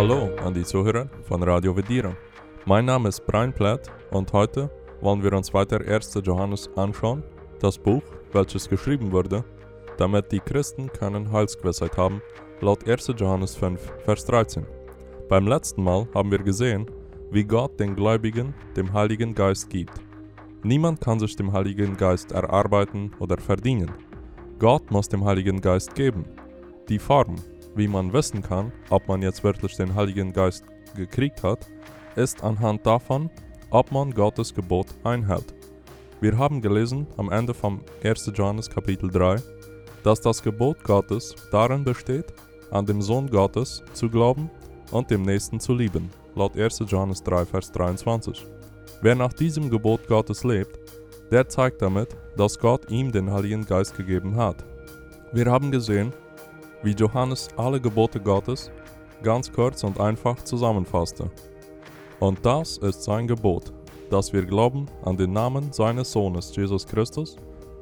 Hallo an die Zuhörer von Radio Vedira. Mein Name ist Brian Platt und heute wollen wir uns weiter 1. Johannes anschauen, das Buch, welches geschrieben wurde, damit die Christen keine Heilsgewissheit haben, laut 1. Johannes 5, Vers 13. Beim letzten Mal haben wir gesehen, wie Gott den Gläubigen dem Heiligen Geist gibt. Niemand kann sich dem Heiligen Geist erarbeiten oder verdienen. Gott muss dem Heiligen Geist geben. Die Form, wie man wissen kann, ob man jetzt wirklich den Heiligen Geist gekriegt hat, ist anhand davon, ob man Gottes Gebot einhält. Wir haben gelesen am Ende vom 1. Johannes Kapitel 3, dass das Gebot Gottes darin besteht, an den Sohn Gottes zu glauben und dem Nächsten zu lieben, laut 1. Johannes 3, Vers 23. Wer nach diesem Gebot Gottes lebt, der zeigt damit, dass Gott ihm den Heiligen Geist gegeben hat. Wir haben gesehen, wie Johannes alle Gebote Gottes ganz kurz und einfach zusammenfasste. Und das ist sein Gebot, dass wir glauben an den Namen seines Sohnes Jesus Christus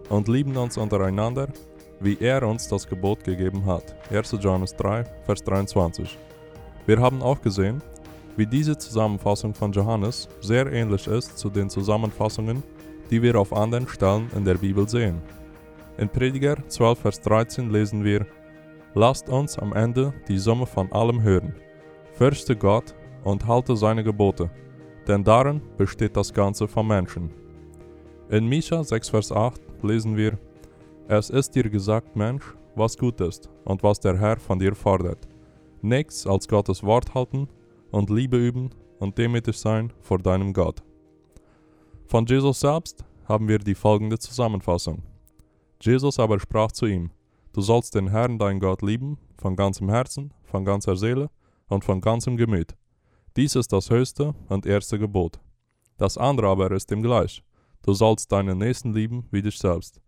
und lieben uns untereinander, wie er uns das Gebot gegeben hat. 1. Johannes 3, Vers 23. Wir haben auch gesehen, wie diese Zusammenfassung von Johannes sehr ähnlich ist zu den Zusammenfassungen, die wir auf anderen Stellen in der Bibel sehen. In Prediger 12, Vers 13 lesen wir, Lasst uns am Ende die Summe von allem hören. Fürchte Gott und halte seine Gebote, denn darin besteht das Ganze vom Menschen. In Micha 6, Vers 8 lesen wir, Es ist dir gesagt, Mensch, was gut ist und was der Herr von dir fordert. Nichts als Gottes Wort halten und Liebe üben und demütig sein vor deinem Gott. Von Jesus selbst haben wir die folgende Zusammenfassung. Jesus aber sprach zu ihm, Du sollst den Herrn dein Gott lieben, von ganzem Herzen, von ganzer Seele und von ganzem Gemüt. Dies ist das höchste und erste Gebot. Das andere aber ist ihm gleich. Du sollst deinen Nächsten lieben wie dich selbst.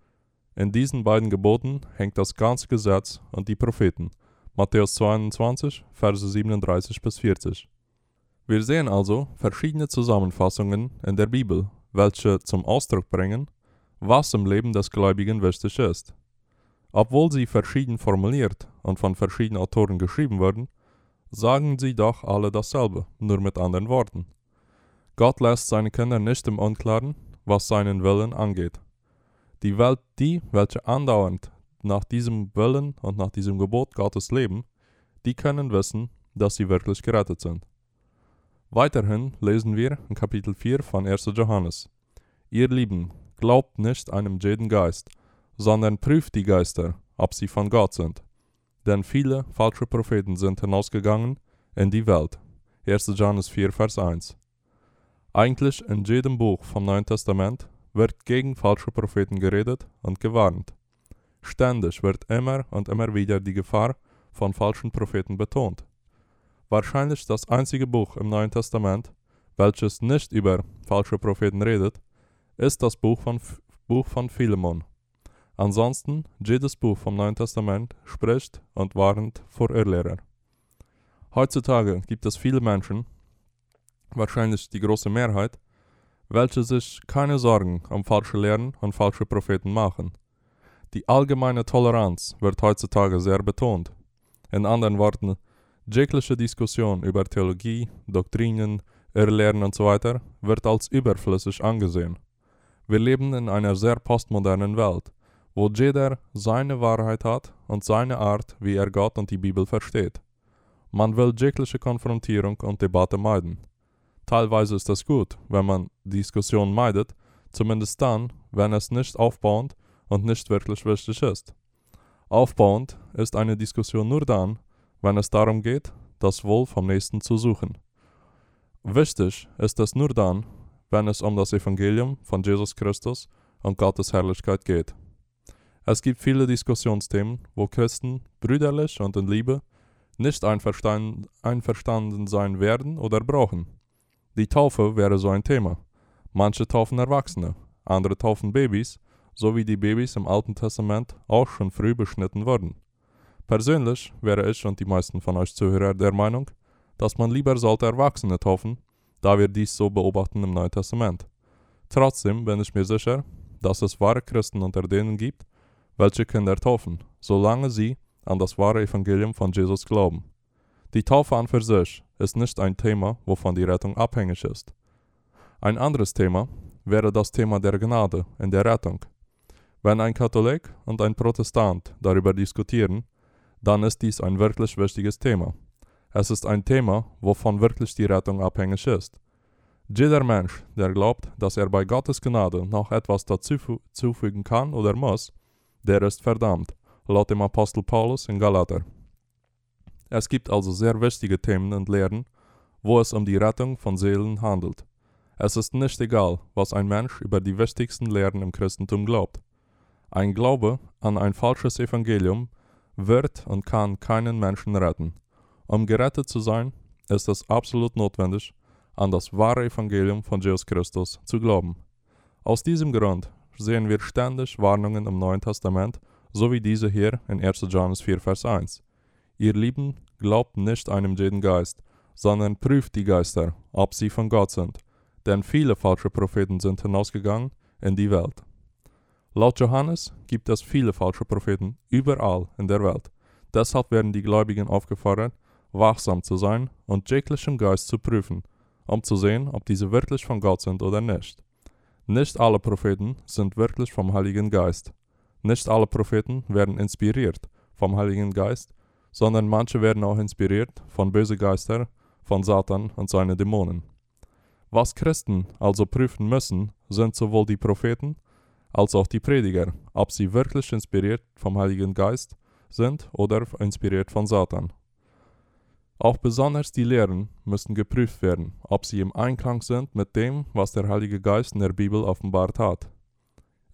In diesen beiden Geboten hängt das ganze Gesetz und die Propheten. Matthäus 22, Verse 37 bis 40. Wir sehen also verschiedene Zusammenfassungen in der Bibel, welche zum Ausdruck bringen, was im Leben des Gläubigen wichtig ist. Obwohl sie verschieden formuliert und von verschiedenen Autoren geschrieben wurden, sagen sie doch alle dasselbe, nur mit anderen Worten. Gott lässt seine Kinder nicht im Unklaren, was seinen Willen angeht. Die Welt, die, welche andauernd nach diesem Willen und nach diesem Gebot Gottes leben, die können wissen, dass sie wirklich gerettet sind. Weiterhin lesen wir in Kapitel 4 von 1. Johannes. Ihr Lieben, glaubt nicht einem jeden Geist, sondern prüft die Geister, ob sie von Gott sind. Denn viele falsche Propheten sind hinausgegangen in die Welt. 1. Johannes 4, Vers 1. Eigentlich in jedem Buch vom Neuen Testament wird gegen falsche Propheten geredet und gewarnt. Ständig wird immer und immer wieder die Gefahr von falschen Propheten betont. Wahrscheinlich das einzige Buch im Neuen Testament, welches nicht über falsche Propheten redet, ist das Buch von, Buch von Philemon. Ansonsten, jedes Buch vom Neuen Testament spricht und warnt vor Irrlehrer. Heutzutage gibt es viele Menschen, wahrscheinlich die große Mehrheit, welche sich keine Sorgen um falsche Lehren und falsche Propheten machen. Die allgemeine Toleranz wird heutzutage sehr betont. In anderen Worten, jegliche Diskussion über Theologie, Doktrinen, Irrlehren usw. So wird als überflüssig angesehen. Wir leben in einer sehr postmodernen Welt, wo jeder seine Wahrheit hat und seine Art, wie er Gott und die Bibel versteht. Man will jegliche Konfrontierung und Debatte meiden. Teilweise ist es gut, wenn man Diskussion meidet, zumindest dann, wenn es nicht aufbauend und nicht wirklich wichtig ist. Aufbauend ist eine Diskussion nur dann, wenn es darum geht, das Wohl vom Nächsten zu suchen. Wichtig ist es nur dann, wenn es um das Evangelium von Jesus Christus und Gottes Herrlichkeit geht. Es gibt viele Diskussionsthemen, wo Christen brüderlich und in Liebe nicht einverstanden, einverstanden sein werden oder brauchen. Die Taufe wäre so ein Thema. Manche taufen Erwachsene, andere taufen Babys, so wie die Babys im Alten Testament auch schon früh beschnitten wurden. Persönlich wäre ich und die meisten von euch Zuhörer der Meinung, dass man lieber sollte Erwachsene taufen, da wir dies so beobachten im Neuen Testament. Trotzdem bin ich mir sicher, dass es wahre Christen unter denen gibt, welche Kinder taufen, solange sie an das wahre Evangelium von Jesus glauben. Die Taufe an für sich ist nicht ein Thema, wovon die Rettung abhängig ist. Ein anderes Thema wäre das Thema der Gnade in der Rettung. Wenn ein Katholik und ein Protestant darüber diskutieren, dann ist dies ein wirklich wichtiges Thema. Es ist ein Thema, wovon wirklich die Rettung abhängig ist. Jeder Mensch, der glaubt, dass er bei Gottes Gnade noch etwas dazu zufügen kann oder muss, der ist verdammt, laut dem Apostel Paulus in Galater. Es gibt also sehr wichtige Themen und Lehren, wo es um die Rettung von Seelen handelt. Es ist nicht egal, was ein Mensch über die wichtigsten Lehren im Christentum glaubt. Ein Glaube an ein falsches Evangelium wird und kann keinen Menschen retten. Um gerettet zu sein, ist es absolut notwendig, an das wahre Evangelium von Jesus Christus zu glauben. Aus diesem Grund sehen wir ständig Warnungen im Neuen Testament, so wie diese hier in 1. Johannes 4, Vers 1. Ihr Lieben, glaubt nicht einem jeden Geist, sondern prüft die Geister, ob sie von Gott sind, denn viele falsche Propheten sind hinausgegangen in die Welt. Laut Johannes gibt es viele falsche Propheten überall in der Welt. Deshalb werden die Gläubigen aufgefordert, wachsam zu sein und jeglichen Geist zu prüfen, um zu sehen, ob diese wirklich von Gott sind oder nicht. Nicht alle Propheten sind wirklich vom Heiligen Geist. Nicht alle Propheten werden inspiriert vom Heiligen Geist, sondern manche werden auch inspiriert von bösen Geistern, von Satan und seinen Dämonen. Was Christen also prüfen müssen, sind sowohl die Propheten als auch die Prediger, ob sie wirklich inspiriert vom Heiligen Geist sind oder inspiriert von Satan. Auch besonders die Lehren müssen geprüft werden, ob sie im Einklang sind mit dem, was der Heilige Geist in der Bibel offenbart hat.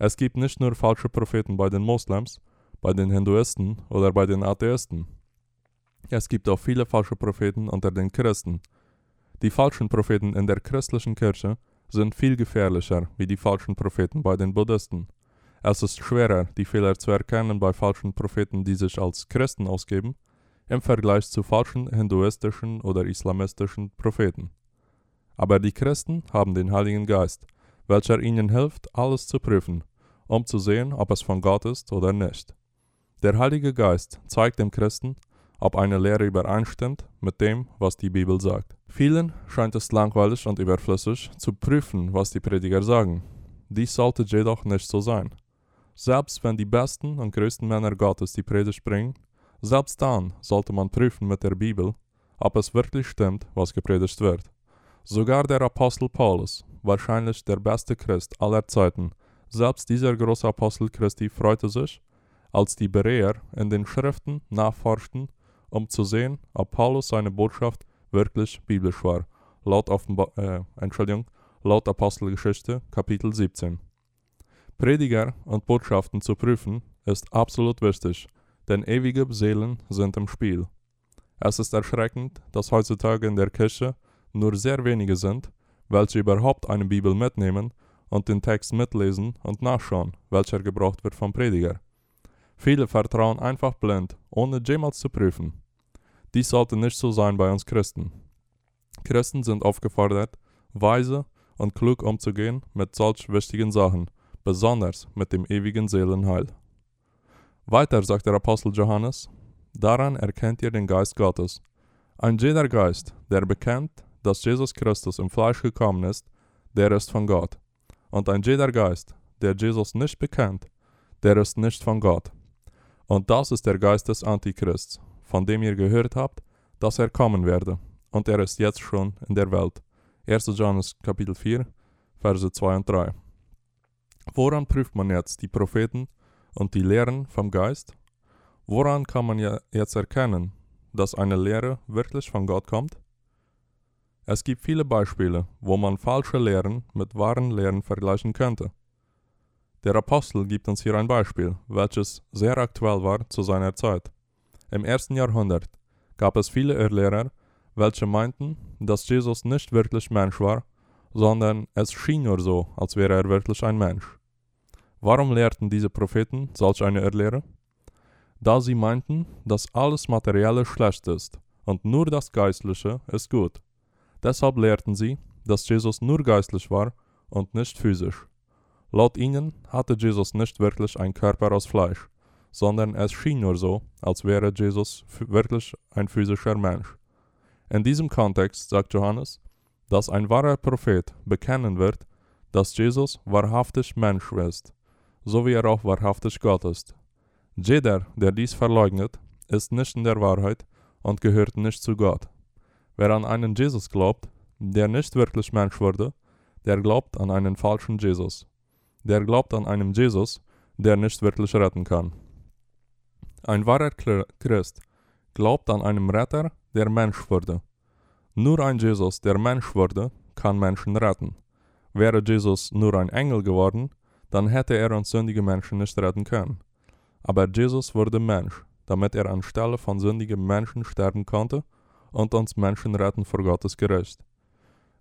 Es gibt nicht nur falsche Propheten bei den Moslems, bei den Hinduisten oder bei den Atheisten. Es gibt auch viele falsche Propheten unter den Christen. Die falschen Propheten in der christlichen Kirche sind viel gefährlicher wie die falschen Propheten bei den Buddhisten. Es ist schwerer, die Fehler zu erkennen bei falschen Propheten, die sich als Christen ausgeben, im Vergleich zu falschen hinduistischen oder islamistischen Propheten. Aber die Christen haben den Heiligen Geist, welcher ihnen hilft, alles zu prüfen, um zu sehen, ob es von Gott ist oder nicht. Der Heilige Geist zeigt dem Christen, ob eine Lehre übereinstimmt mit dem, was die Bibel sagt. Vielen scheint es langweilig und überflüssig zu prüfen, was die Prediger sagen. Dies sollte jedoch nicht so sein. Selbst wenn die besten und größten Männer Gottes die Predigt bringen, selbst dann sollte man prüfen mit der Bibel, ob es wirklich stimmt, was gepredigt wird. Sogar der Apostel Paulus, wahrscheinlich der beste Christ aller Zeiten, selbst dieser große Apostel Christi freute sich, als die Bereer in den Schriften nachforschten, um zu sehen, ob Paulus seine Botschaft wirklich biblisch war, laut, Offenba äh, Entschuldigung, laut Apostelgeschichte Kapitel 17. Prediger und Botschaften zu prüfen ist absolut wichtig, denn ewige Seelen sind im Spiel. Es ist erschreckend, dass heutzutage in der Kirche nur sehr wenige sind, welche überhaupt eine Bibel mitnehmen und den Text mitlesen und nachschauen, welcher gebraucht wird vom Prediger. Viele vertrauen einfach blind, ohne jemals zu prüfen. Dies sollte nicht so sein bei uns Christen. Christen sind aufgefordert, weise und klug umzugehen mit solch wichtigen Sachen, besonders mit dem ewigen Seelenheil. Weiter sagt der Apostel Johannes, daran erkennt ihr den Geist Gottes. Ein jeder Geist, der bekennt, dass Jesus Christus im Fleisch gekommen ist, der ist von Gott. Und ein jeder Geist, der Jesus nicht bekennt, der ist nicht von Gott. Und das ist der Geist des Antichrists, von dem ihr gehört habt, dass er kommen werde. Und er ist jetzt schon in der Welt. 1. Johannes Kapitel 4, Verse 2 und 3. Woran prüft man jetzt die Propheten und die Lehren vom Geist? Woran kann man ja jetzt erkennen, dass eine Lehre wirklich von Gott kommt? Es gibt viele Beispiele, wo man falsche Lehren mit wahren Lehren vergleichen könnte. Der Apostel gibt uns hier ein Beispiel, welches sehr aktuell war zu seiner Zeit. Im ersten Jahrhundert gab es viele Irrlehrer, welche meinten, dass Jesus nicht wirklich Mensch war, sondern es schien nur so, als wäre er wirklich ein Mensch. Warum lehrten diese Propheten solch eine Irrlehre? Da sie meinten, dass alles Materielle schlecht ist und nur das Geistliche ist gut. Deshalb lehrten sie, dass Jesus nur geistlich war und nicht physisch. Laut ihnen hatte Jesus nicht wirklich einen Körper aus Fleisch, sondern es schien nur so, als wäre Jesus wirklich ein physischer Mensch. In diesem Kontext sagt Johannes, dass ein wahrer Prophet bekennen wird, dass Jesus wahrhaftig Mensch ist, so wie er auch wahrhaftig Gott ist. Jeder, der dies verleugnet, ist nicht in der Wahrheit und gehört nicht zu Gott. Wer an einen Jesus glaubt, der nicht wirklich Mensch wurde, der glaubt an einen falschen Jesus. Der glaubt an einen Jesus, der nicht wirklich retten kann. Ein wahrer Christ glaubt an einen Retter, der Mensch wurde. Nur ein Jesus, der Mensch wurde, kann Menschen retten. Wäre Jesus nur ein Engel geworden, dann hätte er uns sündige Menschen nicht retten können. Aber Jesus wurde Mensch, damit er anstelle von sündigen Menschen sterben konnte und uns Menschen retten vor Gottes Gericht.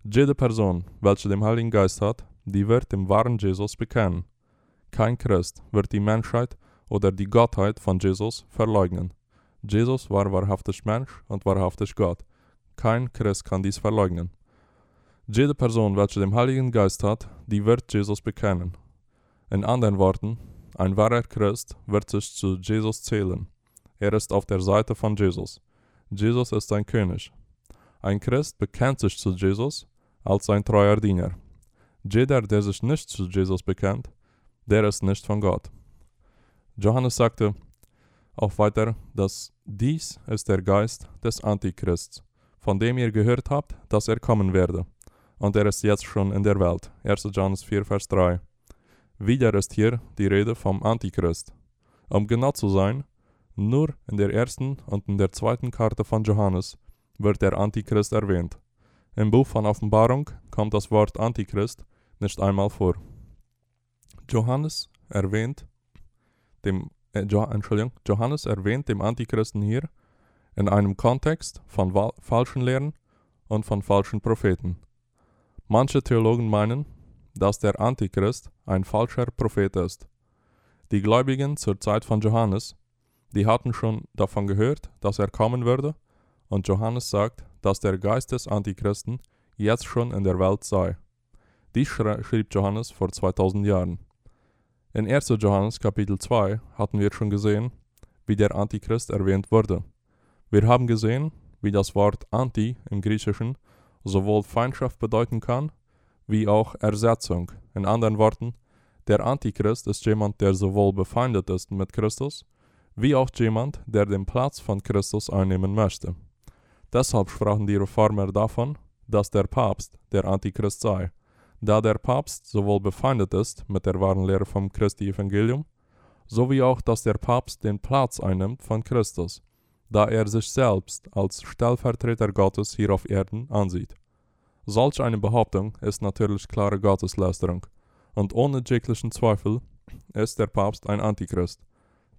Jede Person, welche den Heiligen Geist hat, die wird dem wahren Jesus bekennen. Kein Christ wird die Menschheit oder die Gottheit von Jesus verleugnen. Jesus war wahrhaftig Mensch und wahrhaftig Gott. Kein Christ kann dies verleugnen. Jede Person, welche den Heiligen Geist hat, die wird Jesus bekennen. In anderen Worten, ein wahrer Christ wird sich zu Jesus zählen. Er ist auf der Seite von Jesus. Jesus ist ein König. Ein Christ bekennt sich zu Jesus als sein treuer Diener. Jeder, der sich nicht zu Jesus bekennt, der ist nicht von Gott. Johannes sagte auch weiter, dass dies ist der Geist des Antichrists, von dem ihr gehört habt, dass er kommen werde. Und er ist jetzt schon in der Welt. 1. Johannes 4, Vers 3. Wieder ist hier die Rede vom Antichrist. Um genau zu sein, nur in der ersten und in der zweiten Karte von Johannes wird der Antichrist erwähnt. Im Buch von Offenbarung kommt das Wort Antichrist nicht einmal vor. Johannes erwähnt dem äh, Johannes erwähnt dem Antichristen hier in einem Kontext von falschen Lehren und von falschen Propheten. Manche Theologen meinen, dass der Antichrist ein falscher Prophet ist. Die Gläubigen zur Zeit von Johannes die hatten schon davon gehört, dass er kommen würde, und Johannes sagt, dass der Geist des Antichristen jetzt schon in der Welt sei. Dies schrieb Johannes vor 2000 Jahren. In 1. Johannes Kapitel 2 hatten wir schon gesehen, wie der Antichrist erwähnt wurde. Wir haben gesehen, wie das Wort Anti im Griechischen sowohl Feindschaft bedeuten kann, wie auch Ersetzung. In anderen Worten, der Antichrist ist jemand, der sowohl befeindet ist mit Christus, wie auch jemand, der den Platz von Christus einnehmen möchte. Deshalb sprachen die Reformer davon, dass der Papst der Antichrist sei, da der Papst sowohl befeindet ist mit der wahren Lehre vom Christi Evangelium, sowie auch, dass der Papst den Platz einnimmt von Christus, da er sich selbst als Stellvertreter Gottes hier auf Erden ansieht. Solch eine Behauptung ist natürlich klare Gotteslästerung, und ohne jeglichen Zweifel ist der Papst ein Antichrist.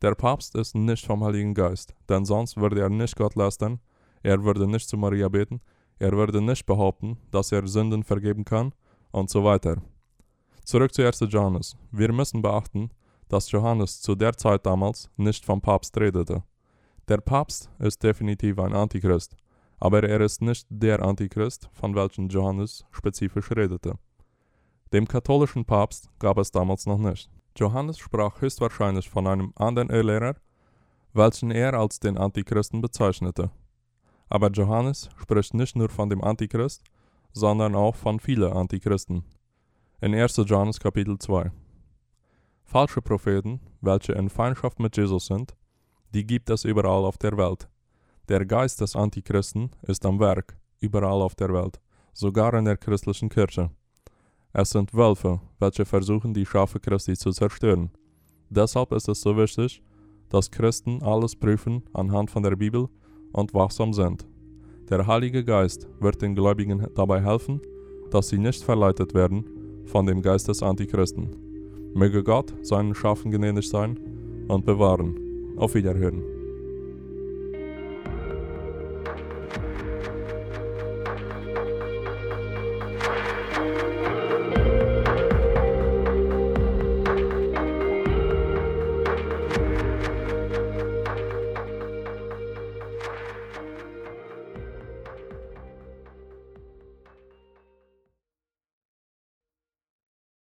Der Papst ist nicht vom Heiligen Geist, denn sonst würde er nicht Gott lästern, er würde nicht zu Maria beten, er würde nicht behaupten, dass er Sünden vergeben kann und so weiter. Zurück zu 1. Johannes. Wir müssen beachten, dass Johannes zu der Zeit damals nicht vom Papst redete. Der Papst ist definitiv ein Antichrist, aber er ist nicht der Antichrist, von welchem Johannes spezifisch redete. Dem katholischen Papst gab es damals noch nicht. Johannes sprach höchstwahrscheinlich von einem anderen Irrlehrer, welchen er als den Antichristen bezeichnete. Aber Johannes spricht nicht nur von dem Antichrist, sondern auch von vielen Antichristen. In 1. Johannes Kapitel 2. Falsche Propheten, welche in Feindschaft mit Jesus sind, die gibt es überall auf der Welt. Der Geist des Antichristen ist am Werk, überall auf der Welt, sogar in der christlichen Kirche. Es sind Wölfe, welche versuchen, die Schafe Christi zu zerstören. Deshalb ist es so wichtig, dass Christen alles prüfen anhand von der Bibel und wachsam sind. Der Heilige Geist wird den Gläubigen dabei helfen, dass sie nicht verleitet werden von dem Geist des Antichristen. Möge Gott seinen Schafen gnädig sein und bewahren. Auf Wiederhören.